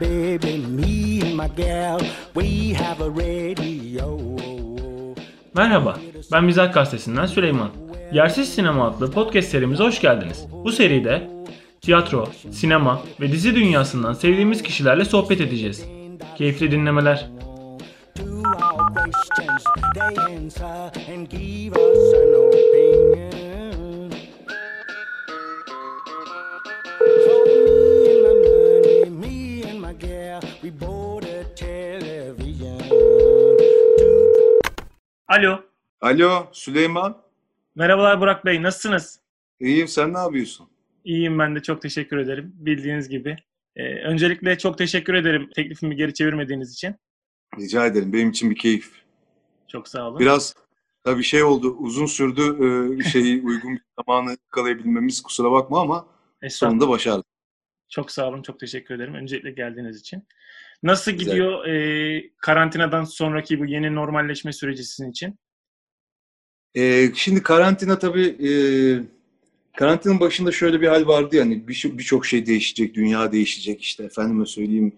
baby, me and my gal, we have a radio. Merhaba, ben Mizah Gazetesi'nden Süleyman. Yersiz Sinema adlı podcast serimize hoş geldiniz. Bu seride tiyatro, sinema ve dizi dünyasından sevdiğimiz kişilerle sohbet edeceğiz. Keyifli dinlemeler. Alo, Alo Süleyman. merhabalar Burak Bey, nasılsınız? İyiyim sen ne yapıyorsun? İyiyim ben de çok teşekkür ederim. Bildiğiniz gibi. Ee, öncelikle çok teşekkür ederim teklifimi geri çevirmediğiniz için. Rica ederim benim için bir keyif. Çok sağ olun. Biraz tabii şey oldu uzun sürdü e, şeyi uygun bir zamanı yakalayabilmemiz kusura bakma ama sonunda başardık. Çok sağ olun, çok teşekkür ederim. Öncelikle geldiğiniz için. Nasıl Güzel. gidiyor e, karantinadan sonraki bu yeni normalleşme süreci sizin için? E, şimdi karantina tabii e, karantinanın başında şöyle bir hal vardı yani bir- birçok şey değişecek, dünya değişecek işte efendime söyleyeyim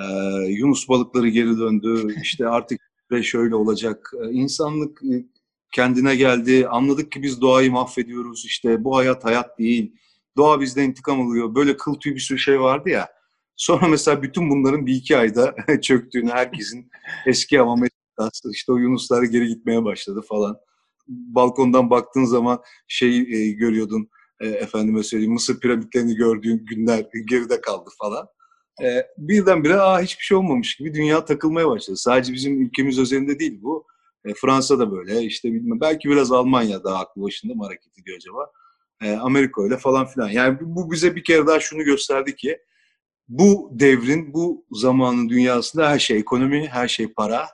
e, Yunus balıkları geri döndü işte artık ve şöyle olacak. E, insanlık kendine geldi. Anladık ki biz doğayı mahvediyoruz. İşte bu hayat hayat değil. Doğa bizden intikam alıyor. Böyle kıl tüy bir sürü şey vardı ya. Sonra mesela bütün bunların bir iki ayda çöktüğünü herkesin eski ama işte o Yunuslar geri gitmeye başladı falan. Balkondan baktığın zaman şey e, görüyordun e, efendime söyleyeyim Mısır piramitlerini gördüğün günler geride kaldı falan. E, birdenbire aa hiçbir şey olmamış gibi dünya takılmaya başladı. Sadece bizim ülkemiz özelinde değil bu. E, Fransa da böyle işte bilmem belki biraz Almanya daha aklı başında mı hareket ediyor acaba? E, Amerika öyle falan filan. Yani bu bize bir kere daha şunu gösterdi ki bu devrin, bu zamanın dünyasında her şey ekonomi, her şey para.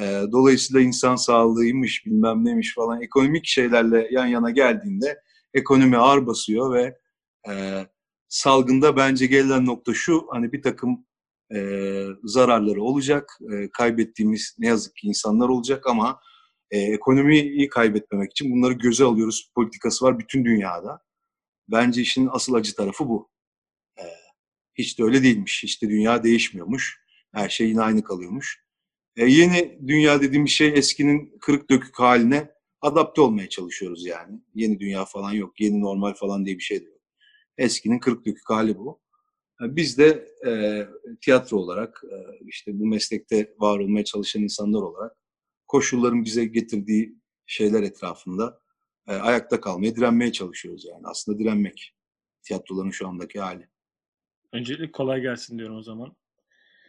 E, dolayısıyla insan sağlığıymış, bilmem neymiş falan ekonomik şeylerle yan yana geldiğinde ekonomi ağır basıyor ve e, salgında bence gelinen nokta şu hani bir takım zararları olacak. Kaybettiğimiz ne yazık ki insanlar olacak ama e, ekonomiyi kaybetmemek için bunları göze alıyoruz. Politikası var bütün dünyada. Bence işin asıl acı tarafı bu. E, hiç de öyle değilmiş. Hiç dünya değişmiyormuş. Her şey yine aynı kalıyormuş. E, yeni dünya dediğim şey eskinin kırık dökük haline adapte olmaya çalışıyoruz yani. Yeni dünya falan yok. Yeni normal falan diye bir şey de yok. Eskinin kırık dökük hali bu. E, Biz de e, tiyatro olarak e, işte bu meslekte var olmaya çalışan insanlar olarak koşulların bize getirdiği şeyler etrafında e, ayakta kalmaya, direnmeye çalışıyoruz yani. Aslında direnmek tiyatroların şu andaki hali. Öncelikle kolay gelsin diyorum o zaman.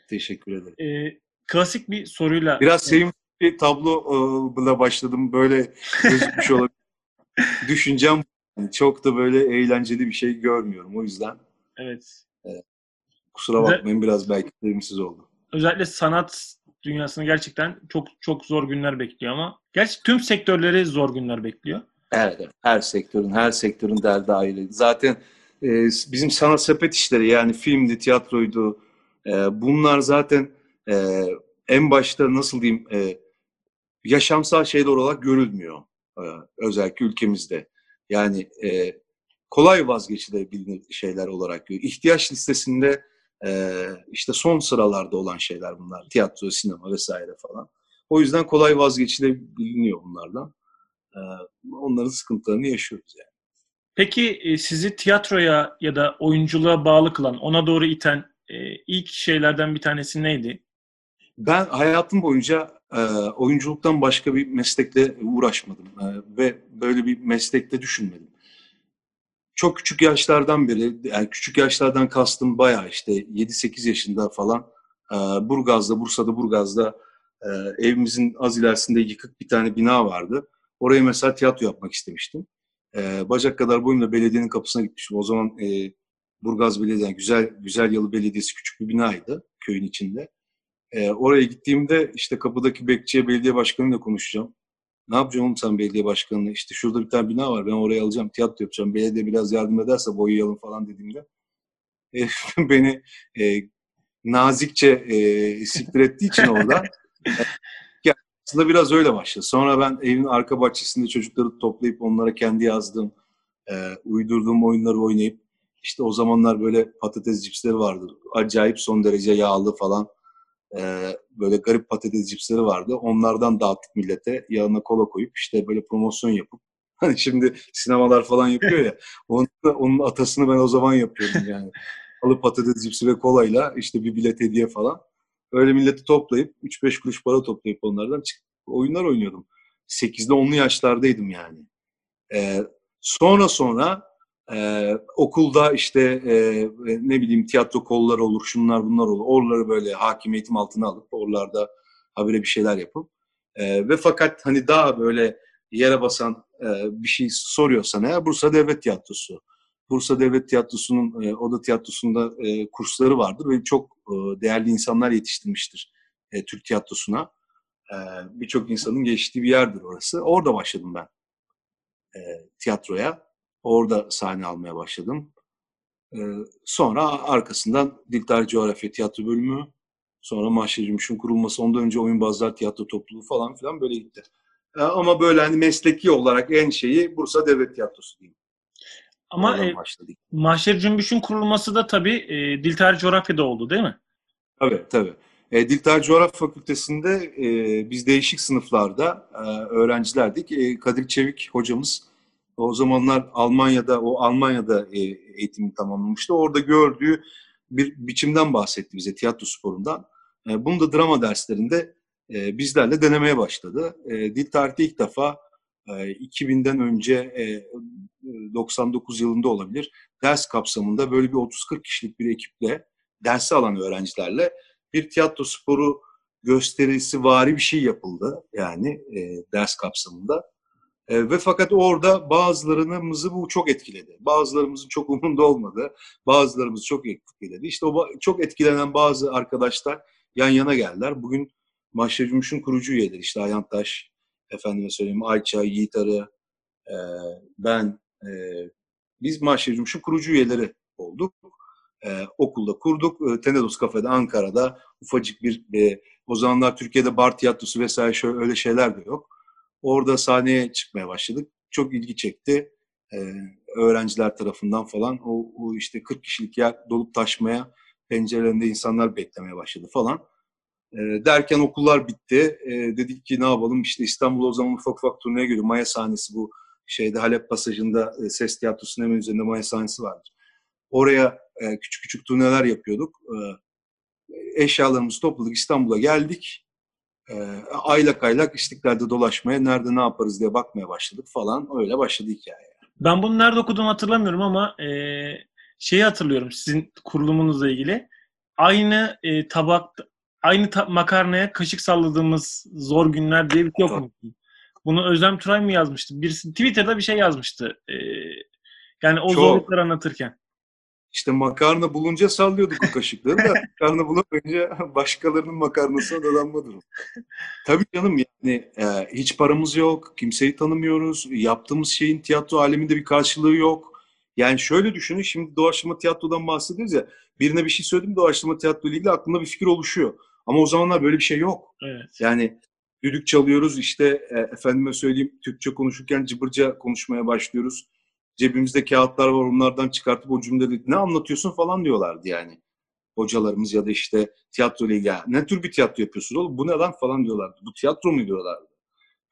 Teşekkür ederim. E, klasik bir soruyla... Biraz sevimli bir tablola başladım. Böyle gözükmüş olabilir. Düşüncem çok da böyle eğlenceli bir şey görmüyorum. O yüzden Evet. kusura Güzel. bakmayın biraz belki sevimsiz oldu. Özellikle sanat dünyasını gerçekten çok çok zor günler bekliyor ama gerçi tüm sektörleri zor günler bekliyor. Evet, her sektörün her sektörün derdi ayrı. Zaten e, bizim sanat sepet işleri yani filmdi, tiyatroydu. e, bunlar zaten e, en başta nasıl diyeyim e, yaşamsal şeyler olarak görülmüyor. e, özellikle ülkemizde. Yani e, kolay vazgeçilebilir şeyler olarak görüyor. İhtiyaç listesinde e, işte son sıralarda olan şeyler bunlar. Tiyatro, sinema vesaire falan. O yüzden kolay vazgeçilebiliyor bunlardan. Ee, onların sıkıntılarını yaşıyoruz yani. Peki e, sizi tiyatroya ya da oyunculuğa bağlı kılan, ona doğru iten e, ilk şeylerden bir tanesi neydi? Ben hayatım boyunca e, oyunculuktan başka bir meslekle uğraşmadım e, ve böyle bir meslekte düşünmedim. Çok küçük yaşlardan beri, yani küçük yaşlardan kastım bayağı işte 7-8 yaşında falan e, Burgaz'da, Bursa'da Burgaz'da e, evimizin az ilerisinde yıkık bir tane bina vardı. Oraya mesela tiyatro yapmak istemiştim. E, bacak kadar boyumla belediyenin kapısına gitmiştim. O zaman Burgaz Belediye, yani güzel güzel yalı belediyesi küçük bir binaydı köyün içinde. Oraya gittiğimde işte kapıdaki bekçiye belediye başkanıyla konuşacağım. Ne yapacağım oğlum sen belediye başkanına? İşte şurada bir tane bina var ben oraya alacağım tiyatro yapacağım. Belediye biraz yardım ederse boyayalım falan dediğimde. E, beni e, nazikçe e, siktir ettiği için orada e, aslında biraz öyle başladı. Sonra ben evin arka bahçesinde çocukları toplayıp onlara kendi yazdığım, e, uydurduğum oyunları oynayıp İşte o zamanlar böyle patates cipsleri vardı. Acayip son derece yağlı falan. Ee, böyle garip patates cipsleri vardı. Onlardan dağıttık millete. Yanına kola koyup işte böyle promosyon yapıp. Hani şimdi sinemalar falan yapıyor ya. Onun, onun atasını ben o zaman yapıyordum yani. Alıp patates cipsi ve kolayla işte bir bilet hediye falan. Öyle milleti toplayıp 3-5 kuruş para toplayıp onlardan çıkıp oyunlar oynuyordum. 8'de 10'lu yaşlardaydım yani. Ee, sonra sonra e, okulda işte e, ne bileyim tiyatro kolları olur, şunlar bunlar olur. Oraları böyle hakimiyetim altına alıp oralarda habire bir şeyler yapıp e, ve fakat hani daha böyle yere basan e, bir şey soruyorsan eğer Bursa Devlet Tiyatrosu. Bursa Devlet Tiyatrosu'nun e, Oda Tiyatrosu'nda e, kursları vardır ve çok e, değerli insanlar yetiştirmiştir e, Türk tiyatrosuna. E, Birçok insanın geçtiği bir yerdir orası. Orada başladım ben e, tiyatroya. Orada sahne almaya başladım. E, sonra arkasından Dil Tarih Coğrafya Tiyatro Bölümü, sonra Mahşer Cümbüş'ün kurulması, ondan önce Oyunbazlar Tiyatro Topluluğu falan filan böyle gitti. E, ama böyle hani mesleki olarak en şeyi Bursa Devlet Tiyatrosu diyeyim. Ama Oradan e, başladık. Mahşer Cümbüş'ün kurulması da tabii e, Dil Tarih Coğrafya'da oldu değil mi? Tabii tabii. E, Dil Tarih Coğrafya Fakültesi'nde e, biz değişik sınıflarda e, öğrencilerdik. E, Kadir Çevik hocamız o zamanlar Almanya'da o Almanya'da e, eğitimini tamamlamıştı. Orada gördüğü bir biçimden bahsetti bize tiyatro sporundan. E, bunu da drama derslerinde e, bizlerle denemeye başladı. E, dil tarihte ilk defa e, 2000'den önce e, 99 yılında olabilir ders kapsamında böyle bir 30-40 kişilik bir ekiple dersi alan öğrencilerle bir tiyatro sporu gösterisi vari bir şey yapıldı yani e, ders kapsamında. E, ve fakat orada bazılarımızı bu çok etkiledi. Bazılarımızın çok umurunda olmadı. Bazılarımızı çok etkiledi. İşte o çok etkilenen bazı arkadaşlar yan yana geldiler. Bugün Mahşer Cümbüş'ün kurucu üyeleri işte Ayhan Taş, efendime söyleyeyim Ayça, Yiğit Arı, e, ben, e, biz Mahşer Cümbüş'ün kurucu üyeleri olduk. E, okulda kurduk. E, Tenedos Kafe'de Ankara'da ufacık bir, e, o zamanlar Türkiye'de bar tiyatrosu vesaire şöyle öyle şeyler de yok. Orada sahneye çıkmaya başladık. Çok ilgi çekti. Ee, öğrenciler tarafından falan. O, o işte 40 kişilik yer dolup taşmaya pencerelerinde insanlar beklemeye başladı falan. Ee, derken okullar bitti. Ee, dedik ki ne yapalım işte İstanbul o zaman ufak ufak turneye geliyor. Maya sahnesi bu şeyde Halep Pasajı'nda e, ses tiyatrosunun hemen üzerinde Maya sahnesi vardır. Oraya e, küçük küçük turneler yapıyorduk. E, eşyalarımızı topladık İstanbul'a geldik e, aylak aylak istiklalde dolaşmaya, nerede ne yaparız diye bakmaya başladık falan. Öyle başladı hikaye. Ben bunu nerede okuduğumu hatırlamıyorum ama e, şeyi hatırlıyorum sizin kurulumunuzla ilgili. Aynı e, tabak, aynı ta- makarnaya kaşık salladığımız zor günler diye bir şey okumuştum. Bunu Özlem Turay mı yazmıştı? Birisi Twitter'da bir şey yazmıştı. E, yani o Çok. zorlukları anlatırken. İşte makarna bulunca sallıyorduk o kaşıkları da makarna bulamayınca başkalarının makarnasına dadanma durum. Tabii canım yani e, hiç paramız yok, kimseyi tanımıyoruz, yaptığımız şeyin tiyatro aleminde bir karşılığı yok. Yani şöyle düşünün, şimdi doğaçlama tiyatrodan bahsediyoruz ya, birine bir şey söyledim doğaçlama tiyatro ile ilgili aklında bir fikir oluşuyor. Ama o zamanlar böyle bir şey yok. Evet. Yani düdük çalıyoruz işte e, efendime söyleyeyim Türkçe konuşurken cıbırca konuşmaya başlıyoruz. Cebimizde kağıtlar var onlardan çıkartıp o cümleleri ne anlatıyorsun falan diyorlardı yani. Hocalarımız ya da işte tiyatro ile ilgili. Ne tür bir tiyatro yapıyorsun oğlum bu ne lan falan diyorlardı. Bu tiyatro mu diyorlardı.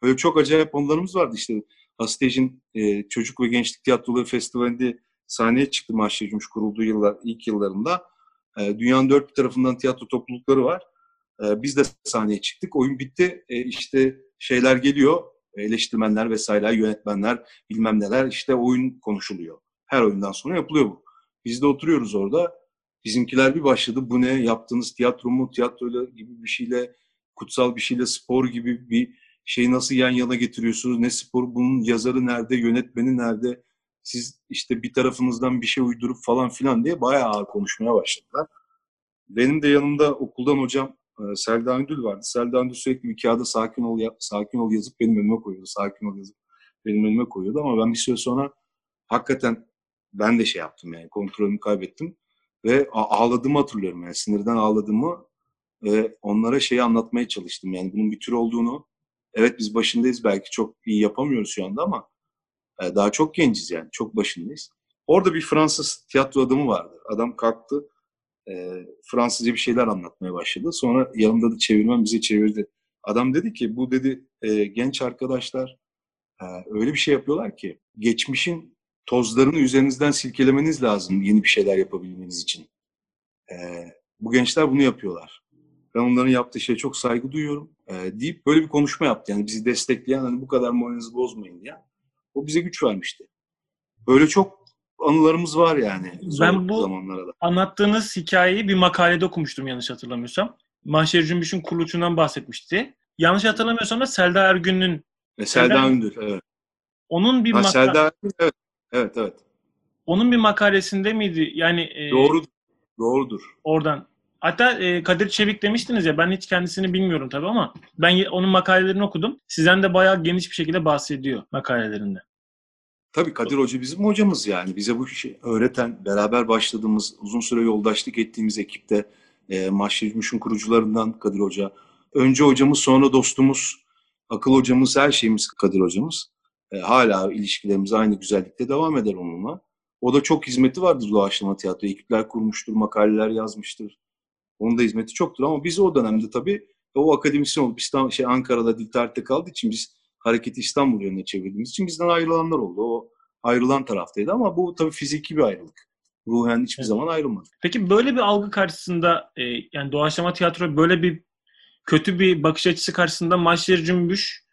Böyle çok acayip onlarımız vardı işte. Hastej'in e, Çocuk ve Gençlik Tiyatroları Festivali'nde sahneye çıktı Mahşer Cümüş kurulduğu yıllar, ilk yıllarında. E, dünyanın dört bir tarafından tiyatro toplulukları var. E, biz de sahneye çıktık. Oyun bitti. E, işte şeyler geliyor eleştirmenler vesaire, yönetmenler, bilmem neler işte oyun konuşuluyor. Her oyundan sonra yapılıyor bu. Biz de oturuyoruz orada. Bizimkiler bir başladı. Bu ne? Yaptığınız tiyatro mu? Tiyatroyla gibi bir şeyle, kutsal bir şeyle, spor gibi bir şeyi nasıl yan yana getiriyorsunuz? Ne spor? Bunun yazarı nerede? Yönetmeni nerede? Siz işte bir tarafınızdan bir şey uydurup falan filan diye bayağı ağır konuşmaya başladılar. Benim de yanımda okuldan hocam e, Selda Öndül vardı. Selda Öndül sürekli bir kağıda sakin ol, sakin ol yazıp benim önüme koyuyordu. Sakin ol yazıp benim önüme koyuyordu ama ben bir süre sonra hakikaten ben de şey yaptım yani kontrolümü kaybettim ve ağladığımı hatırlıyorum yani sinirden ağladığımı ve onlara şeyi anlatmaya çalıştım yani bunun bir tür olduğunu evet biz başındayız belki çok iyi yapamıyoruz şu anda ama e, daha çok genciz yani çok başındayız. Orada bir Fransız tiyatro adamı vardı. Adam kalktı. E, Fransızca bir şeyler anlatmaya başladı. Sonra yanında da çevirmen bize çevirdi. Adam dedi ki bu dedi e, genç arkadaşlar e, öyle bir şey yapıyorlar ki geçmişin tozlarını üzerinizden silkelemeniz lazım yeni bir şeyler yapabilmeniz için. E, bu gençler bunu yapıyorlar. Ben onların yaptığı şeye çok saygı duyuyorum e, deyip böyle bir konuşma yaptı. Yani bizi destekleyen hani bu kadar moralinizi bozmayın diye. O bize güç vermişti. Böyle çok anılarımız var yani. Ben bu zamanlara da. anlattığınız hikayeyi bir makalede okumuştum yanlış hatırlamıyorsam. Mahşer Cümbüş'ün kuruluşundan bahsetmişti. Yanlış hatırlamıyorsam da Selda Ergün'ün E, Selda Selda- Ündür, evet. onun bir Ha, maka- Selda evet. Evet, evet. onun bir makalesinde miydi? Yani e, Doğrudur. Doğrudur. oradan. Hatta e, Kadir Çevik demiştiniz ya ben hiç kendisini bilmiyorum tabii ama ben onun makalelerini okudum. Sizden de bayağı geniş bir şekilde bahsediyor makalelerinde. Tabii Kadir Hoca bizim hocamız yani. Bize bu işi öğreten, beraber başladığımız, uzun süre yoldaşlık ettiğimiz ekipte e, Mahşer kurucularından Kadir Hoca. Önce hocamız, sonra dostumuz, akıl hocamız, her şeyimiz Kadir hocamız. E, hala ilişkilerimiz aynı güzellikte devam eder onunla. O da çok hizmeti vardır doğaçlama tiyatro. Ekipler kurmuştur, makaleler yazmıştır. Onun da hizmeti çoktur ama biz o dönemde tabii o akademisyen olup İstanbul, şey, Ankara'da dil tarihte kaldığı için biz hareketi İstanbul yönüne çevirdiğimiz için bizden ayrılanlar oldu. O ayrılan taraftaydı ama bu tabii fiziki bir ayrılık. Ruhen hiçbir Evet. zaman ayrılmadı. Peki böyle bir algı karşısında e, yani doğaçlama tiyatro böyle bir kötü bir bakış açısı karşısında Mahşer Cümbüş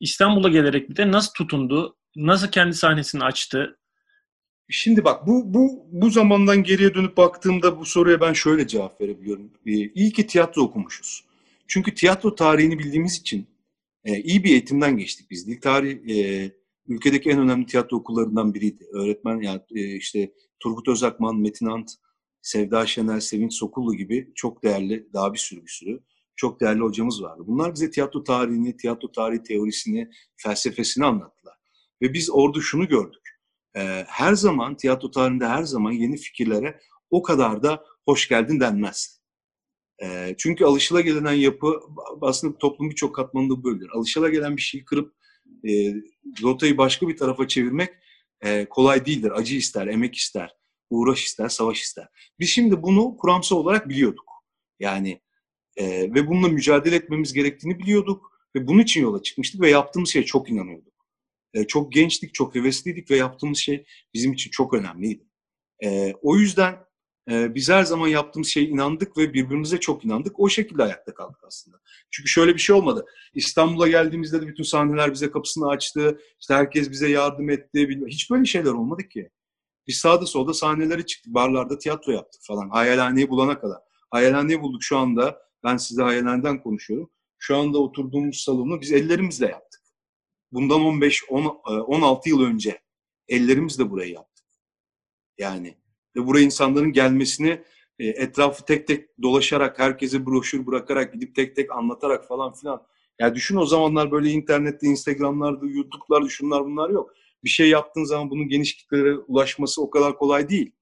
İstanbul'a gelerek bir de nasıl tutundu? Nasıl kendi sahnesini açtı? Şimdi bak bu bu bu zamandan geriye dönüp baktığımda bu soruya ben şöyle cevap verebiliyorum. Ee, iyi ki tiyatro okumuşuz. Çünkü tiyatro tarihini bildiğimiz için e, iyi bir eğitimden geçtik biz. Dil tarihi e, ülkedeki en önemli tiyatro okullarından biriydi. Öğretmen yani e, işte Turgut Özakman, Metin Ant, Sevda Şener, Sevinç Sokullu gibi çok değerli, daha bir sürü bir sürü çok değerli hocamız vardı. Bunlar bize tiyatro tarihini, tiyatro tarihi teorisini, felsefesini anlattılar. Ve biz orada şunu gördük. Ee, her zaman tiyatro tarihinde her zaman yeni fikirlere o kadar da hoş geldin denmez. Ee, çünkü alışılagelenen yapı aslında toplumun birçok katmanında böyledir. Alışılagelenen bir şeyi kırıp e, rotayı başka bir tarafa çevirmek e, kolay değildir. Acı ister, emek ister, uğraş ister, savaş ister. Biz şimdi bunu kuramsal olarak biliyorduk. Yani e, ve bununla mücadele etmemiz gerektiğini biliyorduk ve bunun için yola çıkmıştık ve yaptığımız şeye çok inanıyorduk. E, çok gençtik, çok hevesliydik ve yaptığımız şey bizim için çok önemliydi. E, o yüzden e, biz her zaman yaptığımız şeye inandık ve birbirimize çok inandık. O şekilde ayakta kaldık aslında. Çünkü şöyle bir şey olmadı. İstanbul'a geldiğimizde de bütün sahneler bize kapısını açtı. İşte herkes bize yardım etti. Hiç böyle şeyler olmadı ki. Biz sağda solda sahnelere çıktık. Barlarda tiyatro yaptık falan. Hayalhaneyi bulana kadar. Hayalhaneyi bulduk şu anda. Ben size hayalhaneden konuşuyorum. Şu anda oturduğumuz salonu biz ellerimizle yaptık. Bundan 15 10, e, 16 yıl önce ellerimizle burayı yaptık. Yani ve buraya insanların gelmesini e, etrafı tek tek dolaşarak, herkese broşür bırakarak, gidip tek tek anlatarak falan filan. Ya düşün o zamanlar böyle internette, Instagram'larda, YouTube'larda şunlar bunlar yok. Bir şey yaptığın zaman bunun geniş kitlelere ulaşması o kadar kolay değil.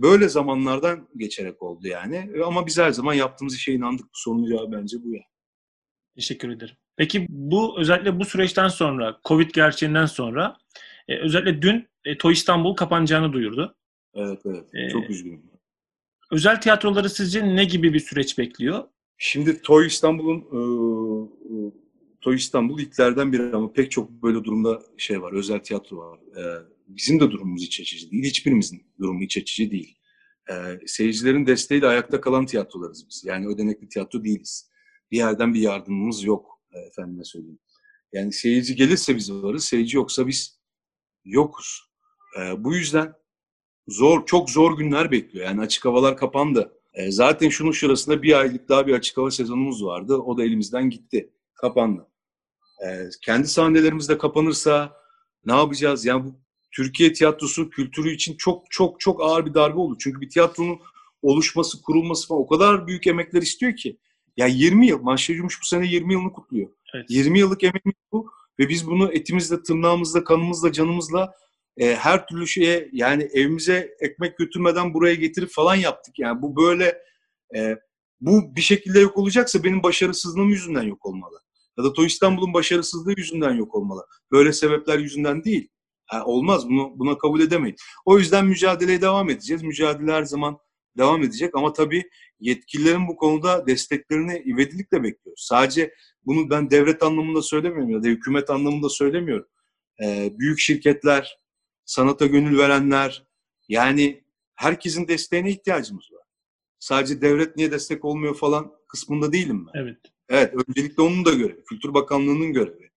Böyle zamanlardan geçerek oldu yani. E, Ama biz her zaman yaptığımız işe inandık. Bu sorunun cevabı bence bu ya. Teşekkür ederim. Peki bu özellikle bu süreçten sonra, Covid gerçeğinden sonra e, özellikle dün Toy İstanbul kapanacağını duyurdu. Evet evet. Ee, Çok üzgünüm. Özel tiyatroları sizce ne gibi bir süreç bekliyor? Şimdi Toy İstanbul'un e, Toy İstanbul ilklerden biri ama pek çok böyle durumda şey var. Özel tiyatro var. E, bizim de durumumuz iç açıcı değil. Hiçbirimizin durumu iç açıcı değil. E, seyircilerin desteğiyle ayakta kalan tiyatrolarız biz. Yani ödenekli tiyatro değiliz. Bir yerden bir yardımımız yok. Efendime söyleyeyim. Yani seyirci gelirse biz varız. Seyirci yoksa biz yokuz. E, bu yüzden zor, çok zor günler bekliyor. Yani açık havalar kapandı. E, zaten şunun şurasında bir aylık daha bir açık hava sezonumuz vardı. O da elimizden gitti. Kapandı. E, kendi sahnelerimiz de kapanırsa ne yapacağız? Yani bu Türkiye tiyatrosu kültürü için çok çok çok ağır bir darbe olur. Çünkü bir tiyatronun oluşması, kurulması falan o kadar büyük emekler istiyor ki. Ya 20 yıl, Cümbüş bu sene 20 yılını kutluyor. Evet. 20 yıllık emeğimiz bu ve biz bunu etimizle, tırnağımızla, kanımızla, canımızla e, her türlü şeye yani evimize ekmek götürmeden buraya getirip falan yaptık. Yani bu böyle e, bu bir şekilde yok olacaksa benim başarısızlığım yüzünden yok olmalı. Ya da Toy İstanbul'un başarısızlığı yüzünden yok olmalı. Böyle sebepler yüzünden değil. Ha, olmaz bunu buna kabul edemeyiz. O yüzden mücadeleye devam edeceğiz. Mücadele her zaman devam edecek ama tabii yetkililerin bu konuda desteklerini ivedilikle bekliyoruz. Sadece bunu ben devlet anlamında söylemiyorum ya da hükümet anlamında söylemiyorum. Ee, büyük şirketler, sanata gönül verenler yani herkesin desteğine ihtiyacımız var. Sadece devlet niye destek olmuyor falan kısmında değilim ben. Evet. Evet, öncelikle onun da görevi. Kültür Bakanlığı'nın görevi.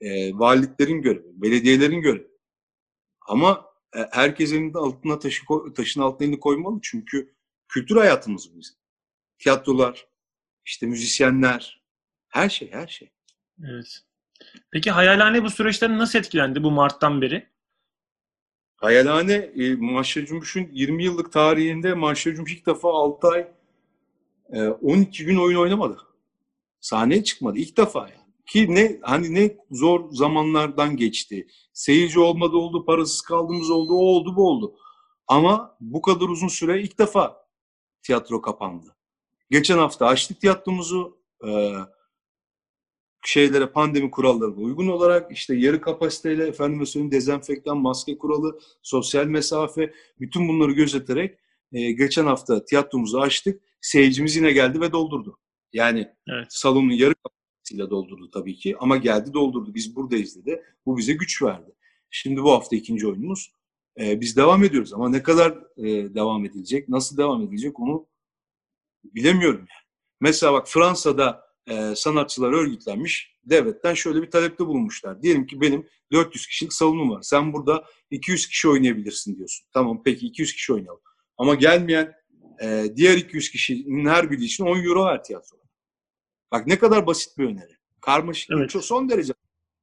E, valiliklerin görevi. Belediyelerin görevi. Ama e, herkes elinde altına taşı, taşın altına elini koymalı. Çünkü kültür hayatımız bu bizim. Tiyatrolar, işte müzisyenler, her şey, her şey. Evet. Peki Hayalhane bu süreçten nasıl etkilendi bu Mart'tan beri? Hayalhane, e, Maşra Cümbüş'ün 20 yıllık tarihinde Maşra Cümbüş ilk defa 6 ay e, 12 gün oyun oynamadı. Sahneye çıkmadı. ilk defa yani. Ki ne hani ne zor zamanlardan geçti. Seyirci olmadı oldu, parasız kaldığımız oldu, o oldu, bu oldu. Ama bu kadar uzun süre ilk defa tiyatro kapandı. Geçen hafta açtık tiyatromuzu. E, şeylere pandemi kurallarına uygun olarak işte yarı kapasiteyle efendime söyleyeyim dezenfektan, maske kuralı, sosyal mesafe bütün bunları gözeterek e, geçen hafta tiyatromuzu açtık. Seyircimiz yine geldi ve doldurdu. Yani Evet. salonun yarı kapasitesiyle doldurdu tabii ki ama geldi doldurdu. Biz buradayız dedi. Bu bize güç verdi. Şimdi bu hafta ikinci oyunumuz. E, biz devam ediyoruz ama ne kadar e, devam edilecek, nasıl devam edilecek onu bilemiyorum. Yani. Mesela bak Fransa'da e, sanatçılar örgütlenmiş. Devletten şöyle bir talepte bulunmuşlar. Diyelim ki benim 400 kişilik salonum var. Sen burada 200 kişi oynayabilirsin diyorsun. Tamam peki 200 kişi oynayalım. Ama gelmeyen e, diğer 200 kişinin her biri için 10 euro ver tiyatro. Bak ne kadar basit bir öneri. Karmaşık Evet. çok son derece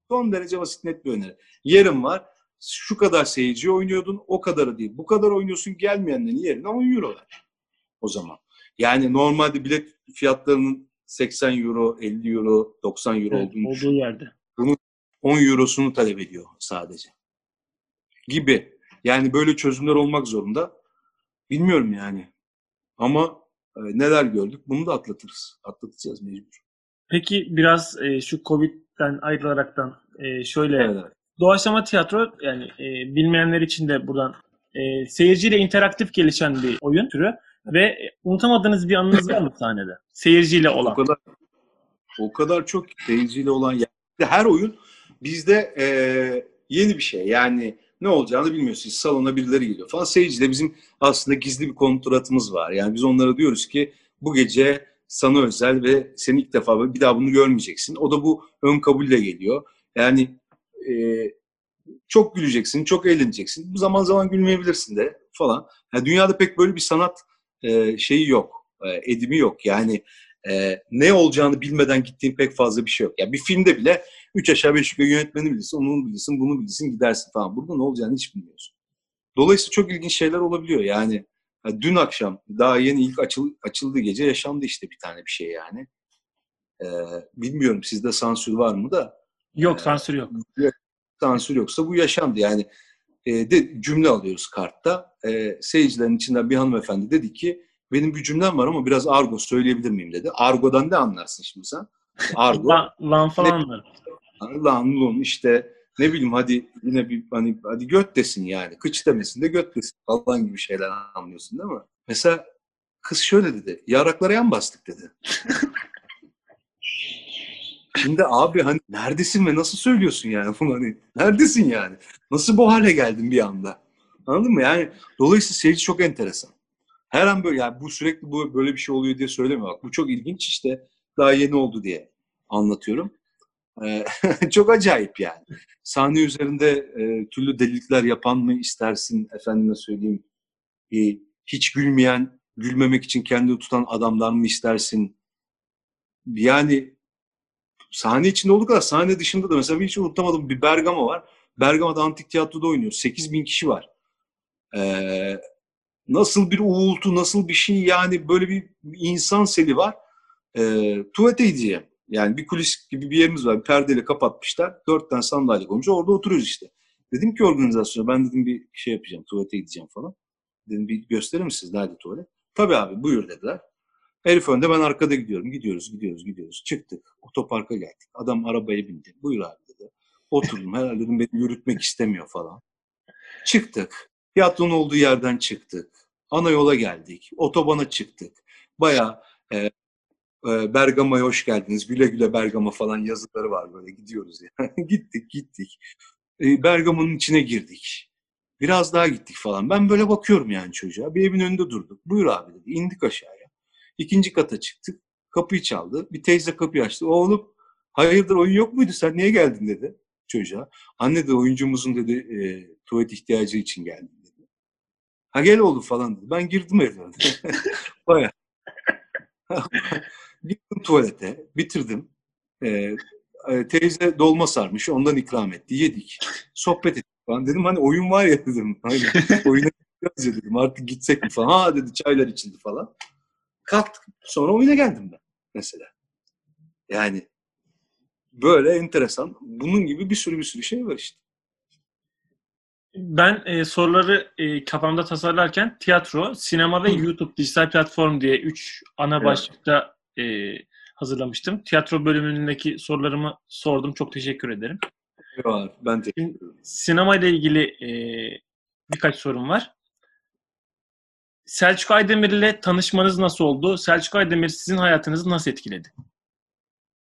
son derece basit net bir öneri. Yerim var. Şu kadar seyirci oynuyordun, o kadarı değil. Bu kadar oynuyorsun, gelmeyenlerin yerine 10 euro ver. O zaman. Yani normalde bilet fiyatlarının 80 euro, 50 euro, 90 euro Evet, olduğunu olduğu yerde. 10 eurosunu talep ediyor sadece. Gibi. Yani böyle çözümler olmak zorunda. Bilmiyorum yani. Ama e, neler gördük bunu da atlatırız. Atlatacağız mecbur. Peki biraz e, şu Covid'den ayrılaraktan e, şöyle Evet. doğaçlama tiyatro yani e, bilmeyenler için de buradan e, seyirciyle interaktif gelişen bir oyun türü ve unutamadığınız bir anınız var mı sahnede? Seyirciyle O olan. kadar o kadar çok seyirciyle olan yer. Her oyun bizde e, yeni bir şey. Yani ne olacağını bilmiyorsunuz. Salona birileri geliyor falan. Seyirciyle bizim aslında gizli bir kontratımız var. Yani biz onlara diyoruz ki bu gece sana özel ve seni ilk defa bir daha bunu görmeyeceksin. O da bu ön kabulle geliyor. Yani e, çok güleceksin, çok eğleneceksin. Zaman zaman gülmeyebilirsin de falan. Yani dünyada pek böyle bir sanat e, şeyi yok. E, edimi yok. Yani e, ne olacağını bilmeden gittiğin pek fazla bir şey yok. Yani bir filmde bile üç aşağı beş yukarı yönetmeni bilirsin, onu bilirsin, bunu bilirsin, gidersin falan. Burada ne olacağını hiç bilmiyorsun. Dolayısıyla çok ilginç şeyler olabiliyor. Yani dün akşam daha yeni ilk açıl, açıldığı gece yaşandı işte bir tane bir şey yani. Bilmiyorum sizde sansür var mı da Yok sansür yok. sansür yoksa bu yaşandı. Yani e, de cümle alıyoruz kartta. E, seyircilerin içinden bir hanımefendi dedi ki benim bir cümlem var ama biraz argo söyleyebilir miyim dedi. Argo'dan ne anlarsın şimdi sen? Argo, Lan, lan falan var. lan, lun işte ne bileyim hadi yine bir hani hadi göt desin yani. Kıç demesin de göt desin falan gibi şeyler anlıyorsun değil mi? Mesela kız şöyle dedi. Yaraklara yan bastık dedi. Şimdi abi hani neredesin ve nasıl söylüyorsun yani bunu hani neredesin yani? Nasıl bu hale geldin bir anda? Anladın mı? Yani dolayısıyla seyirci çok enteresan. Her an böyle yani bu sürekli bu böyle bir şey oluyor diye söyleme bak. Bu çok ilginç işte daha yeni oldu diye anlatıyorum. Ee, çok acayip yani. Sahne üzerinde e, türlü delilikler yapan mı istersin efendime söyleyeyim. E, hiç gülmeyen, gülmemek için kendini tutan adamlar mı istersin? Yani sahne içinde olduğu kadar sahne dışında da mesela hiç unutamadığım bir Bergama var. Bergama'da antik tiyatroda oynuyor. 8 bin kişi var. Ee, nasıl bir uğultu, nasıl bir şey yani böyle bir insan seli var. Ee, tuvalete gideceğim. Yani bir kulis gibi bir yerimiz var. Bir perdeyle kapatmışlar. Dört tane sandalye koymuş. Orada oturuyoruz işte. Dedim ki organizasyona ben dedim bir şey yapacağım. Tuvalete gideceğim falan. Dedim bir gösterir misiniz nerede tuvalet? Tabii abi buyur dediler. Herif önde ben arkada gidiyorum. Gidiyoruz, gidiyoruz, gidiyoruz. Çıktık. Otoparka geldik. Adam arabaya bindi. Buyur abi dedi. Oturdum. Herhalde dedim beni yürütmek istemiyor falan. Çıktık. Tiyatronun olduğu yerden çıktık. Ana yola geldik. Otobana çıktık. Bayağı e, e, Bergama'ya hoş geldiniz. Güle güle Bergama falan yazıları var böyle gidiyoruz ya. gittik gittik. E, Bergama'nın içine girdik. Biraz daha gittik falan. Ben böyle bakıyorum yani çocuğa. Bir evin önünde durduk. Buyur abi dedi. İndik aşağıya. İkinci kata çıktık. Kapıyı çaldı. Bir teyze kapıyı açtı. Oğlum hayırdır oyun yok muydu? Sen niye geldin dedi çocuğa. Anne de oyuncumuzun dedi e, tuvalet ihtiyacı için geldim dedi. Ha gel oğlum falan dedi. Ben girdim evde. Baya. Gittim tuvalete. Bitirdim. E, e, teyze dolma sarmış. Ondan ikram etti. Yedik. Sohbet ettik falan. Dedim hani oyun var ya dedim. Hani oyuna dedim. Artık gitsek mi falan. Ha dedi çaylar içildi falan. Kalktık. Sonra oyuna geldim ben mesela. Yani böyle enteresan. Bunun gibi bir sürü bir sürü şey var işte. Ben e, soruları e, kafamda tasarlarken tiyatro, sinema ve Hı. YouTube dijital platform diye üç ana Evet. başlıkta e, hazırlamıştım. Tiyatro bölümündeki sorularımı sordum. Çok teşekkür ederim. Var. Ben teşekkür ederim. Sinema ile ilgili e, birkaç sorum var. Selçuk Aydemir ile tanışmanız nasıl oldu? Selçuk Aydemir sizin hayatınızı nasıl etkiledi?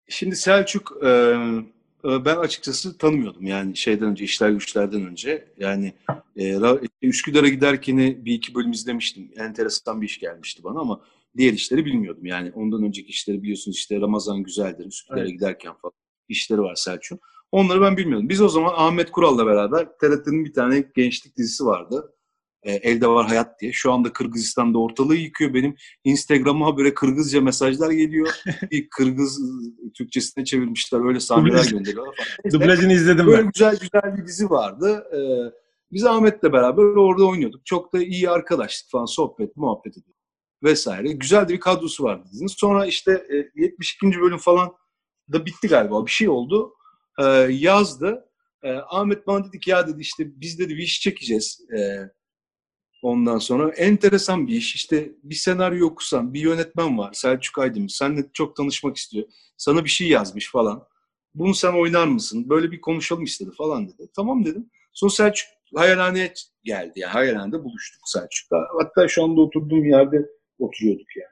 Şimdi Selçuk e, e, ben açıkçası tanımıyordum yani şeyden önce işler güçlerden önce yani e, Ra- Üsküdar'a giderken bir iki bölüm izlemiştim. Enteresan bir iş gelmişti bana ama diğer işleri bilmiyordum. Yani ondan önceki işleri biliyorsunuz işte Ramazan Güzeldir Üsküdar'a Evet. giderken falan işleri var Selçuk'un. Onları ben bilmiyordum. Biz o zaman Ahmet Kural'la beraber TRT'nin bir tane gençlik dizisi vardı. E, Elde Var Hayat diye. Şu anda Kırgızistan'da ortalığı yıkıyor. Benim Instagram'a böyle Kırgızca mesajlar geliyor. bir Kırgız Türkçesine çevirmişler. Öyle sahneler gönderiyorlar falan. Dublajını izledim Böyle ben. güzel güzel bir dizi vardı. Ee, biz Ahmet'le beraber orada oynuyorduk. Çok da iyi arkadaşlık falan sohbet, muhabbet ediyorduk vesaire. Güzel de bir kadrosu vardı dizinin. Sonra işte e, 72. bölüm falan da bitti galiba. Bir şey oldu. Ee, yazdı. Ahmet bana dedi ki ya dedi işte biz dedi bir iş çekeceğiz. Ee, ondan sonra enteresan bir iş. İşte bir senaryo okusan, bir yönetmen var. Selçuk Aydemir. Seninle çok tanışmak istiyor. Sana bir şey yazmış falan. Bunu sen oynar mısın? Böyle bir konuşalım istedi falan dedi. Tamam dedim. Sonra Selçuk hayalhaneye geldi. Yani hayalhanede buluştuk Selçuk'la. Hatta şu anda oturduğum yerde oturuyorduk yani.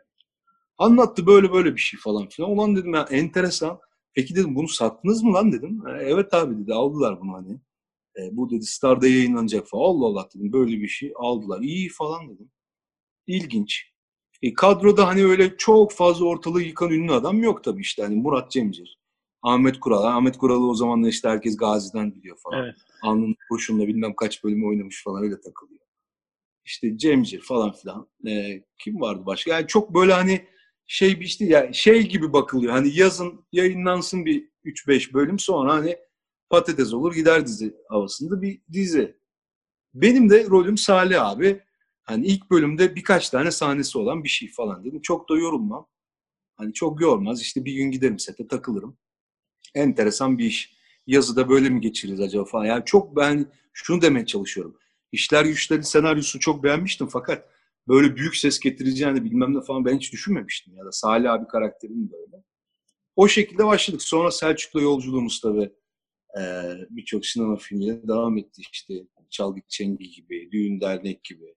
Anlattı böyle böyle bir şey falan filan. Ulan dedim ya enteresan. Peki dedim bunu sattınız mı lan dedim. "E, Evet abi dedi aldılar bunu hani. E, bu dedi Star'da yayınlanacak falan. Allah Allah dedim böyle bir şey aldılar. İyi falan dedim. İlginç. E, kadroda hani öyle çok fazla ortalığı yıkan ünlü adam yok tabii işte. Hani Murat Cemcir, Ahmet Kural. Ahmet Kural'ı o zamanlar işte herkes Gazi'den biliyor falan. Evet. Alnın kurşunla bilmem kaç bölüm oynamış falan öyle takılıyor. İşte Cemcir falan filan. E, kim vardı başka? Yani çok böyle hani şey bir işte yani şey gibi bakılıyor. Hani yazın yayınlansın bir 3-5 bölüm sonra hani patates olur gider dizi havasında bir dizi. Benim de rolüm Salih abi. Hani ilk bölümde birkaç tane sahnesi olan bir şey falan dedim. Çok da yorulmam. Hani çok yormaz. İşte bir gün giderim sete takılırım. Enteresan bir iş. Yazıda böyle mi geçiririz acaba falan. Yani çok ben şunu demeye çalışıyorum. İşler Güçler'in senaryosunu çok beğenmiştim fakat böyle büyük ses getireceğini bilmem ne falan ben hiç düşünmemiştim. Ya da Salih abi karakterinin de öyle. O şekilde başladık. Sonra Selçuk'la yolculuğumuz tabii e, birçok sinema filmiyle devam etti. İşte Çalgı Çengi gibi, Düğün Dernek gibi,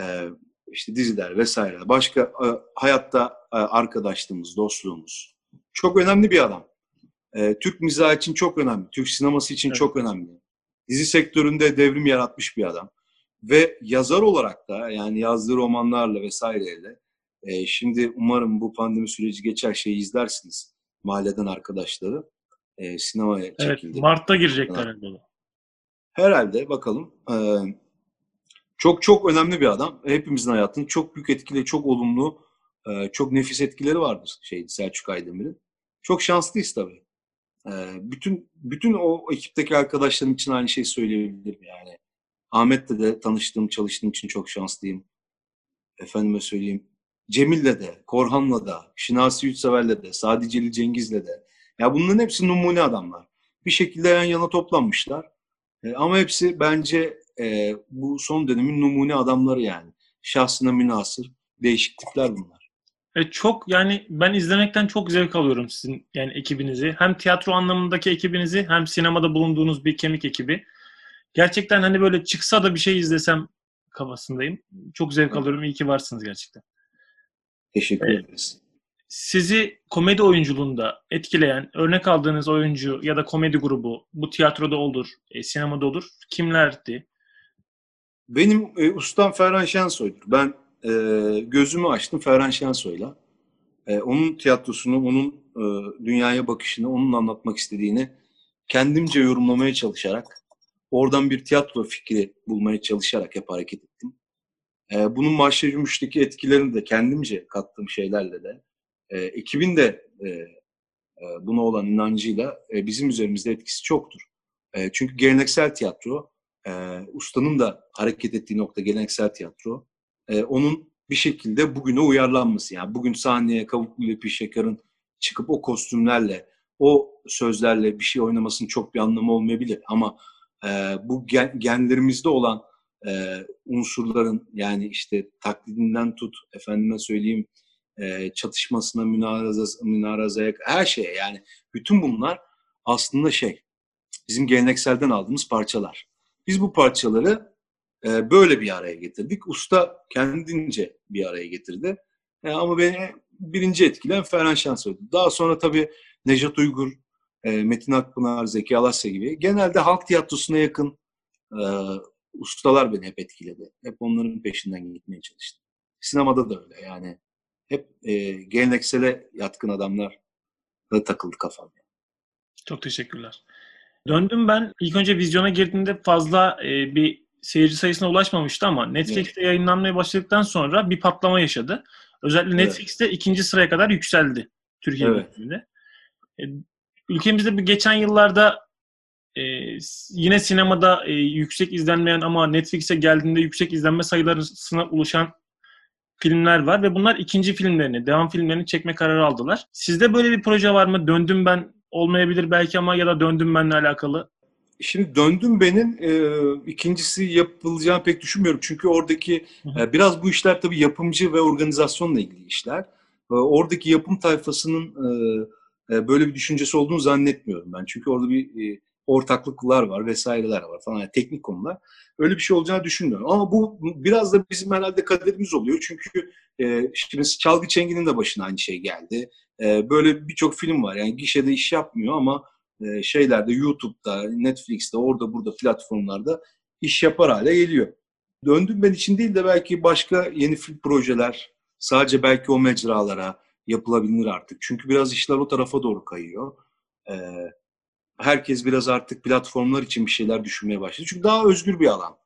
e, işte diziler vesaire. Başka e, hayatta e, arkadaşlığımız, dostluğumuz. Çok önemli bir adam. E, Türk mizahı için çok önemli. Türk sineması için Evet. çok önemli. Dizi sektöründe devrim yaratmış bir adam. Ve yazar olarak da yani yazdığı romanlarla vesaireyle e, şimdi umarım bu pandemi süreci geçer şeyi izlersiniz. Mahalleden arkadaşları e, sinemaya Evet. çekildi. Mart'ta girecekler herhalde. Herhalde bakalım. Ee, çok çok önemli bir adam. Hepimizin hayatını çok büyük etkili, çok olumlu, e, çok nefis etkileri vardır şey Selçuk Aydemir'in. Çok şanslıyız tabii. Ee, bütün bütün o ekipteki arkadaşlarım için aynı şeyi söyleyebilirim yani. Ahmet'le de tanıştığım, çalıştığım için çok şanslıyım. Efendime söyleyeyim. Cemil'le de, Korhan'la da, Şinasi Yurtsever'le de, Sadi Celil Cengiz'le de. Ya bunların hepsi numune adamlar. Bir şekilde yan yana toplanmışlar. E, ama hepsi bence e, bu son dönemin numune adamları yani. Şahsına münasır değişiklikler bunlar. E çok yani ben izlemekten çok zevk alıyorum sizin yani ekibinizi. Hem tiyatro anlamındaki ekibinizi hem sinemada bulunduğunuz bir kemik ekibi. Gerçekten hani böyle çıksa da bir şey izlesem kafasındayım. Çok zevk alıyorum. İyi ki varsınız gerçekten. Teşekkür Evet. ederiz. Sizi komedi oyunculuğunda etkileyen, örnek aldığınız oyuncu ya da komedi grubu, bu tiyatroda olur, e, sinemada olur, kimlerdi? Benim e, ustam Ferhan Şensoy'dur. Ben e, gözümü açtım Ferhan Şensoy'la. E, onun tiyatrosunu, onun e, dünyaya bakışını, onun anlatmak istediğini kendimce yorumlamaya çalışarak, oradan bir tiyatro fikri bulmaya çalışarak hep hareket ettim. E, bunun Mahşer Gümüş'teki etkilerini de kendimce kattığım şeylerle de, e, ekibin de e, e, buna olan inancıyla e, bizim üzerimizde etkisi çoktur. E, çünkü geleneksel tiyatro, e, ustanın da hareket ettiği nokta geleneksel tiyatro. E, onun bir şekilde bugüne uyarlanması. Yani bugün sahneye Kavuklu ile Şeker'in çıkıp o kostümlerle, o sözlerle bir şey oynamasının çok bir anlamı olmayabilir. Ama e, bu gen, genlerimizde olan e, unsurların yani işte taklidinden tut, efendime söyleyeyim e, çatışmasına, münarazaya, münarazaya, her şeye yani bütün bunlar aslında şey bizim gelenekselden aldığımız parçalar. Biz bu parçaları e, böyle bir araya getirdik. Usta kendince bir araya getirdi. E, ama beni birinci etkilen Ferhan Şensoy'du. Daha sonra tabii Nejat Uygur, e, Metin Akpınar, Zeki Alasya gibi genelde halk tiyatrosuna yakın e, ustalar beni hep etkiledi. Hep onların peşinden gitmeye çalıştım. Sinemada da öyle yani. Hep e, geleneksele yatkın adamlar da takıldı kafam. Çok teşekkürler. Döndüm ben. İlk önce vizyona girdiğimde fazla e, bir seyirci sayısına ulaşmamıştı ama Netflix'te yayınlanmaya başladıktan sonra bir patlama yaşadı. Özellikle Evet. Netflix'te ikinci sıraya kadar yükseldi Türkiye Evet. bölümünde. E, ülkemizde bir geçen yıllarda e, yine sinemada e, yüksek izlenmeyen ama Netflix'e geldiğinde yüksek izlenme sayılarına ulaşan filmler var ve bunlar ikinci filmlerini, devam filmlerini çekme kararı aldılar. Sizde böyle bir proje var mı? Döndüm ben olmayabilir belki ama ya da döndüm benle alakalı. Şimdi döndüm benim e, ikincisi yapılacağını pek düşünmüyorum. Çünkü oradaki e, biraz bu işler tabii yapımcı ve organizasyonla ilgili işler. E, oradaki yapım tayfasının e, e, böyle bir düşüncesi olduğunu zannetmiyorum ben. Çünkü orada bir e, ortaklıklar var vesaireler var falan yani teknik konular. Öyle bir şey olacağını düşünmüyorum. Ama bu biraz da bizim herhalde kaderimiz oluyor. Çünkü e, şimdi Çalgı Çengi'nin de başına aynı şey geldi. E, böyle birçok film var. Yani gişede iş yapmıyor ama e, şeylerde YouTube'da, Netflix'te, orada burada platformlarda iş yapar hale geliyor. Döndüm ben için değil de belki başka yeni film projeler sadece belki o mecralara yapılabilir artık. Çünkü biraz işler o tarafa doğru kayıyor. E, herkes biraz artık platformlar için bir şeyler düşünmeye başladı. Çünkü daha özgür bir alan.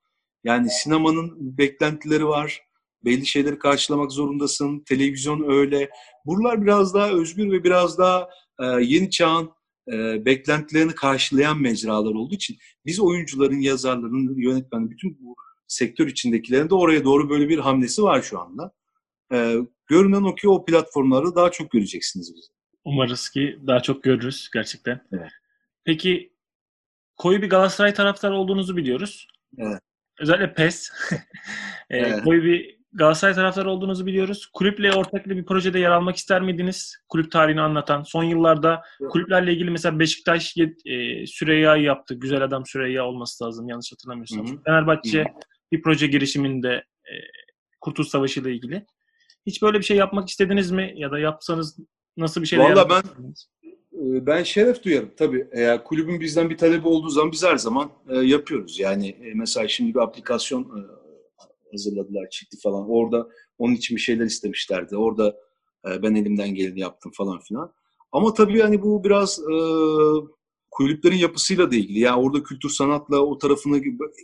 Yani sinemanın beklentileri var. Belli şeyleri karşılamak zorundasın. Televizyon öyle. Buralar biraz daha özgür ve biraz daha e, yeni çağın e, beklentilerini karşılayan mecralar olduğu için biz oyuncuların, yazarların, yönetmenin, bütün bu sektör içindekilerin de oraya doğru böyle bir hamlesi var şu anda. E, görünen o ki o platformları daha çok göreceksiniz bizi. Umarız ki daha çok görürüz gerçekten. Evet. Peki koyu bir Galatasaray taraftarı olduğunuzu biliyoruz. Evet. Özellikle PES. E, Evet. Koyu bir Galatasaray taraftarı olduğunuzu biliyoruz. Kulüple ortaklı bir projede yer almak ister miydiniz? Kulüp tarihini anlatan. Son yıllarda kulüplerle ilgili mesela Beşiktaş e, Süreyya'yı yaptı. Güzel adam Süreyya olması lazım yanlış hatırlamıyorsam. Hı hı. Fenerbahçe Hı bir proje girişiminde e, Kurtuluş Savaşı ile ilgili. Hiç böyle bir şey yapmak istediniz mi? Ya da yapsanız nasıl bir şey Vallahi yapmak ben-? Ee, Ben şeref duyarım tabii. Eğer kulübün bizden bir talebi olduğu zaman biz her zaman e, yapıyoruz. Yani e, mesela şimdi bir aplikasyon e, hazırladılar çıktı falan. Orada onun için bir şeyler istemişlerdi. Orada ben elimden geleni yaptım falan filan. Ama tabii hani bu biraz kulüplerin yapısıyla da ilgili. Yani orada kültür sanatla o tarafını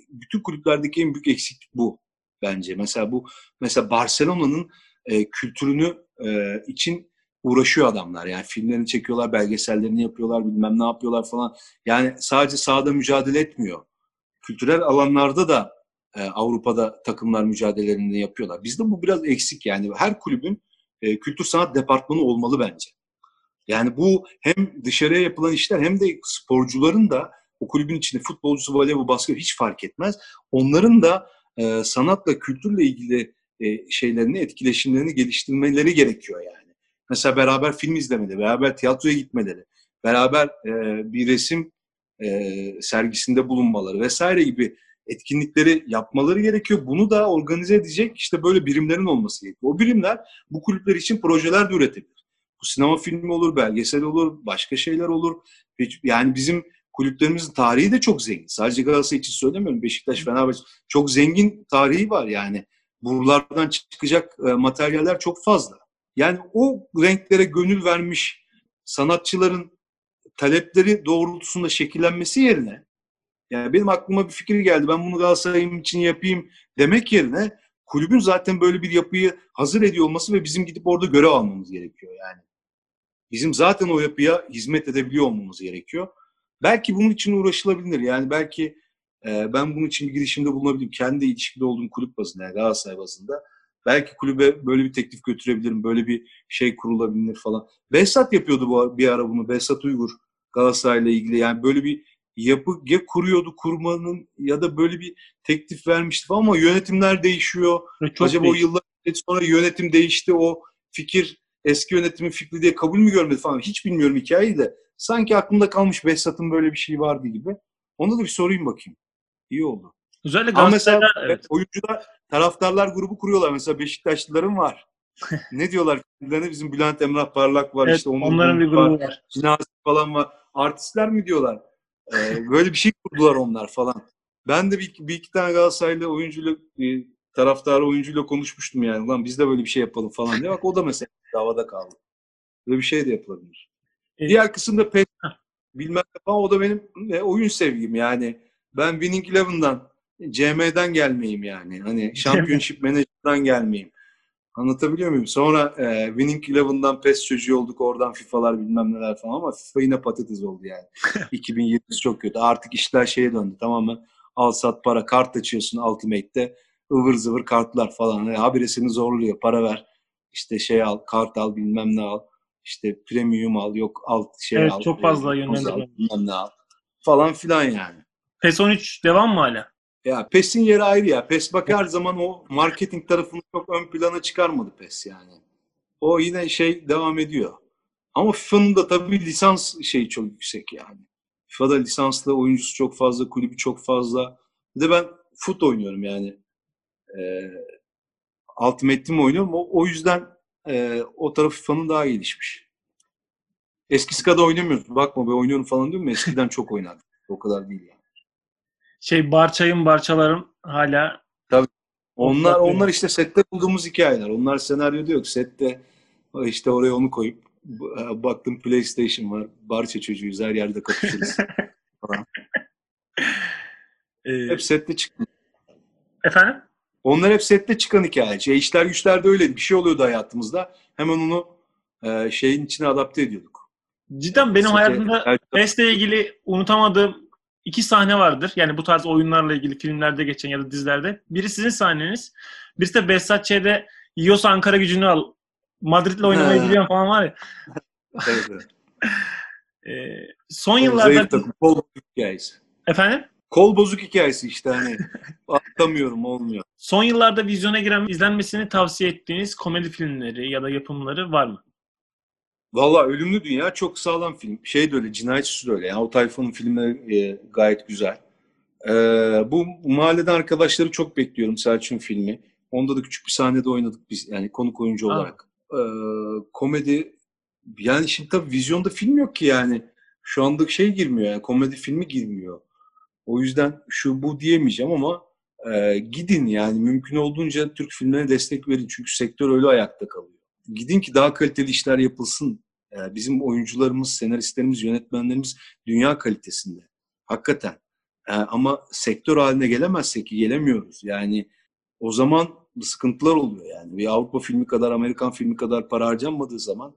bütün kulüplerdeki en büyük eksiklik bu bence. Mesela bu mesela Barcelona'nın kültürünü için uğraşıyor adamlar. Yani filmlerini çekiyorlar, belgesellerini yapıyorlar, bilmem ne yapıyorlar falan. Yani sadece sahada mücadele etmiyor. Kültürel alanlarda da e, Avrupa'da takımlar mücadelelerini yapıyorlar. Bizde bu biraz eksik yani. Her kulübün e, kültür sanat departmanı olmalı bence. Yani bu hem dışarıya yapılan işler hem de sporcuların da o kulübün içinde futbolcusu, voleybol, basket hiç fark etmez. Onların da e, sanatla, kültürle ilgili e, şeylerini, etkileşimlerini geliştirmeleri gerekiyor yani. Mesela beraber film izlemeleri, beraber tiyatroya gitmeleri, beraber e, bir resim e, sergisinde bulunmaları vesaire gibi etkinlikleri yapmaları gerekiyor. Bunu da organize edecek işte böyle birimlerin olması gerekiyor. O birimler bu kulüpler için projeler de üretebilir. Bu sinema filmi olur, belgesel olur, başka şeyler olur. Yani bizim kulüplerimizin tarihi de çok zengin. Sadece Galatasaray için söylemiyorum. Beşiktaş, Fenerbahçe çok zengin tarihi var yani. Buralardan çıkacak e, materyaller çok fazla. Yani o renklere gönül vermiş sanatçıların talepleri doğrultusunda şekillenmesi yerine yani benim aklıma bir fikir geldi. Ben bunu Galatasaray'ım için yapayım demek yerine kulübün zaten böyle bir yapıyı hazır ediyor olması ve bizim gidip orada görev almamız gerekiyor yani. Bizim zaten o yapıya hizmet edebiliyor olmamız gerekiyor. Belki bunun için uğraşılabilir. Yani belki e, ben bunun için bir girişimde bulunabilirim. Kendi ilişkide olduğum kulüp bazında, yani Galatasaray bazında. Belki kulübe böyle bir teklif götürebilirim. Böyle bir şey kurulabilir falan. Behzat yapıyordu bu bir ara bunu. Behzat Uygur Galatasaray'la ilgili. Yani böyle bir yapı ya kuruyordu kurmanın ya da böyle bir teklif vermişti falan ama yönetimler değişiyor. Çok Acaba değişti. o yıllar sonra yönetim değişti. O fikir eski yönetimin fikri diye kabul mü görmedi falan. Hiç bilmiyorum hikayeyi de. Sanki aklımda kalmış Behzat'ın böyle bir şey vardı gibi. Onu da bir sorayım bakayım. İyi oldu. Özellikle Ama mesela evet. oyuncular, taraftarlar grubu kuruyorlar. Mesela Beşiktaşlıların var. ne diyorlar kendilerine? Bizim Bülent Emrah Parlak var. Evet, işte onların bir grubu var. var. falan var. Artistler mi diyorlar? Ee, böyle bir şey kurdular onlar falan. Ben de bir, bir iki tane Galatasaraylı oyuncuyla bir taraftarı oyuncuyla konuşmuştum yani. Lan biz de böyle bir şey yapalım falan diye. Bak o da mesela davada kaldı. Böyle bir şey de yapılabilir. Evet. Diğer kısımda pek bilmem falan o da benim e, oyun sevgim yani. Ben Winning Eleven'dan, CM'den gelmeyeyim yani. Hani Championship Manager'dan gelmeyeyim. Anlatabiliyor muyum? Sonra e, Winning Eleven'dan PES çocuğu olduk. Oradan FIFA'lar bilmem neler falan ama FIFA yine patates oldu yani. 2020 çok kötü. Artık işler şeye döndü. Tamamen al sat para kart açıyorsun Ultimate'te. ıvır zıvır kartlar falan. Yani habire seni zorluyor. Para ver. İşte şey al, kart al, bilmem ne al. İşte premium al, yok alt şey evet, al. çok fazla yönlendirme. Bilmem ne al. Falan filan yani. PES 13 devam mı hala? Ya PES'in yeri ayrı ya. PES bak her zaman o marketing tarafını çok ön plana çıkarmadı PES yani. O yine şey devam ediyor. Ama FIFA'nın da tabii lisans şeyi çok yüksek yani. FIFA'da lisanslı oyuncusu çok fazla, kulübü çok fazla. Bir de ben fut oynuyorum yani. E, Ultimate Team oynuyorum. O, o yüzden e, o taraf FIFA'nın daha gelişmiş. Eskisi kadar oynamıyoruz. Bakma be oynuyorum falan diyorum eskiden çok oynardım. O kadar değil yani şey Barçay'ın Barçalarım hala Tabii. Onlar onlar işte sette bulduğumuz hikayeler. Onlar senaryoda yok. Sette işte oraya onu koyup baktım PlayStation var. Barça çocuğuyuz. Her yerde kapışırız. ee, hep sette çıkan. Efendim? Onlar hep sette çıkan hikaye. Şey, işler güçler de öyleydi. Bir şey oluyordu hayatımızda. Hemen onu e, şeyin içine adapte ediyorduk. Cidden benim Sete, hayatımda PES'le ilgili unutamadığım iki sahne vardır. Yani bu tarz oyunlarla ilgili filmlerde geçen ya da dizilerde. Biri sizin sahneniz. Birisi de Behzat Ç'de yiyorsa Ankara gücünü al. Madrid'le oynamayı biliyorum falan var ya. evet, ee, son yıllarda... Takım, kol bozuk hikayesi. Efendim? Kol bozuk hikayesi işte hani. Atamıyorum olmuyor. Son yıllarda vizyona giren, izlenmesini tavsiye ettiğiniz komedi filmleri ya da yapımları var mı? Valla Ölümlü Dünya çok sağlam film. Şey de öyle, Cinayet Süsü de öyle. Yani o tayfanın filmleri e, gayet güzel. E, bu mahalleden arkadaşları çok bekliyorum Selçuk'un filmi. Onda da küçük bir sahnede oynadık biz yani konuk oyuncu olarak. E, komedi yani şimdi tabii vizyonda film yok ki yani. Şu anda şey girmiyor yani komedi filmi girmiyor. O yüzden şu bu diyemeyeceğim ama e, gidin yani mümkün olduğunca Türk filmlerine destek verin. Çünkü sektör öyle ayakta kalıyor. Gidin ki daha kaliteli işler yapılsın. Ee, bizim oyuncularımız, senaristlerimiz, yönetmenlerimiz dünya kalitesinde. Hakikaten. Ee, ama sektör haline gelemezsek ki gelemiyoruz. Yani o zaman sıkıntılar oluyor yani. Bir Avrupa filmi kadar, Amerikan filmi kadar para harcanmadığı zaman,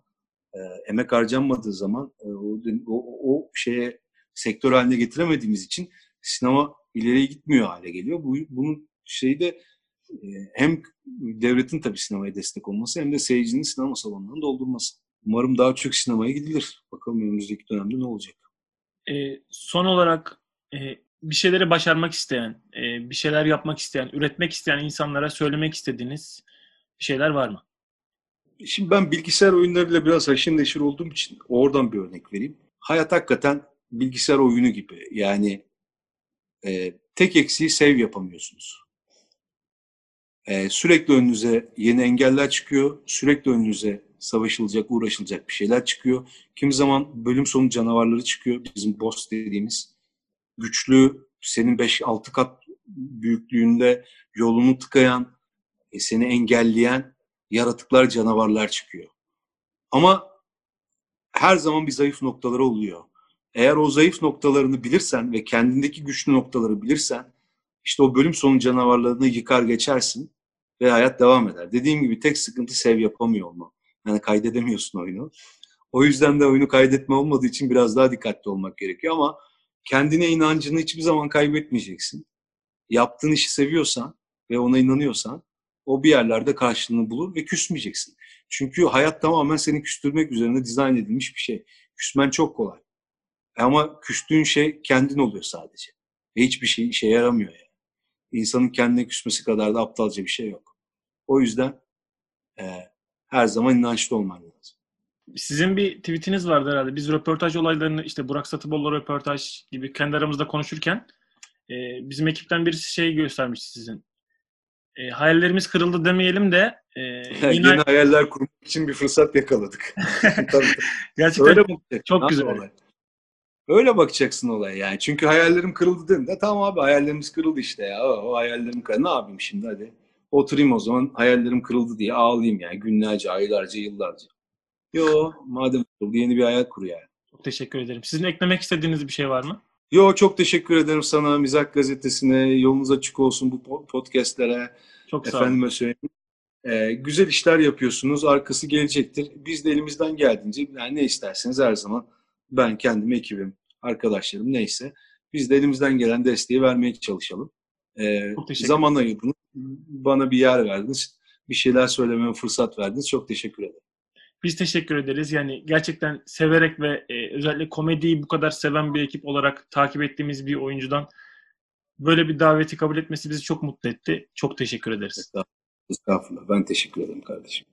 e, emek harcanmadığı zaman e, o, o, o şeye sektör haline getiremediğimiz için sinema ileriye gitmiyor hale geliyor. Bu, bunun şeyi de hem devletin tabii sinemaya destek olması hem de seyircinin sinema salonlarını doldurması. Umarım daha çok sinemaya gidilir. Bakalım önümüzdeki dönemde ne olacak. E, son olarak e, bir şeyleri başarmak isteyen, e, bir şeyler yapmak isteyen, üretmek isteyen insanlara söylemek istediğiniz bir şeyler var mı? Şimdi ben bilgisayar oyunlarıyla biraz haşır neşir olduğum için oradan bir örnek vereyim. Hayat hakikaten bilgisayar oyunu gibi. Yani e, tek eksiği save yapamıyorsunuz. E, sürekli önünüze yeni engeller çıkıyor. Sürekli önünüze savaşılacak, uğraşılacak bir şeyler çıkıyor. Kimi zaman bölüm sonu canavarları çıkıyor. Bizim boss dediğimiz güçlü, senin 5-6 kat büyüklüğünde yolunu tıkayan, e, seni engelleyen yaratıklar, canavarlar çıkıyor. Ama her zaman bir zayıf noktaları oluyor. Eğer o zayıf noktalarını bilirsen ve kendindeki güçlü noktaları bilirsen işte o bölüm sonu canavarlarını yıkar geçersin ve hayat devam eder. Dediğim gibi tek sıkıntı sev yapamıyor olma. Yani kaydedemiyorsun oyunu. O yüzden de oyunu kaydetme olmadığı için biraz daha dikkatli olmak gerekiyor ama kendine inancını hiçbir zaman kaybetmeyeceksin. Yaptığın işi seviyorsan ve ona inanıyorsan o bir yerlerde karşılığını bulur ve küsmeyeceksin. Çünkü hayat tamamen seni küstürmek üzerine dizayn edilmiş bir şey. Küsmen çok kolay. Ama küstüğün şey kendin oluyor sadece. Ve hiçbir şey işe yaramıyor yani. İnsanın kendine küsmesi kadar da aptalca bir şey yok. O yüzden e, her zaman inançlı olman lazım. Sizin bir tweetiniz vardı herhalde. Biz röportaj olaylarını işte Burak Satıboğlu röportaj gibi kendi aramızda konuşurken e, bizim ekipten birisi şey göstermişti sizin. E, hayallerimiz kırıldı demeyelim de e, yine, Yeni hayaller kurmak için bir fırsat yakaladık. tabii, tabii. gerçekten Öyle çok abi güzel. olaya. Öyle bakacaksın olaya yani. Çünkü hayallerim kırıldı dediğinde tamam abi hayallerimiz kırıldı işte ya. O, o hayallerim kırıldı. Ne yapayım şimdi hadi. Oturayım o zaman hayallerim kırıldı diye ağlayayım yani. Günlerce, aylarca, yıllarca. Yo madem kırıldı yeni bir hayal kur yani. Çok teşekkür ederim. Sizin eklemek istediğiniz bir şey var mı? Yo çok teşekkür ederim sana Mizak Gazetesi'ne. Yolunuz açık olsun bu po- podcastlere. Çok sağ olun. Efendime söyleyeyim. Ee, güzel işler yapıyorsunuz. Arkası gelecektir. Biz de elimizden geldiğince yani ne isterseniz her zaman ben kendim, ekibim, arkadaşlarım neyse biz de elimizden gelen desteği vermeye çalışalım. Ee, zaman ayırdınız. Bana bir yer verdiniz. Bir şeyler söylememe fırsat verdiniz. Çok teşekkür ederim. Biz teşekkür ederiz. Yani gerçekten severek ve e, özellikle komediyi bu kadar seven bir ekip olarak takip ettiğimiz bir oyuncudan böyle bir daveti kabul etmesi bizi çok mutlu etti. Çok teşekkür ederiz. Estağfurullah. Ben teşekkür ederim kardeşim.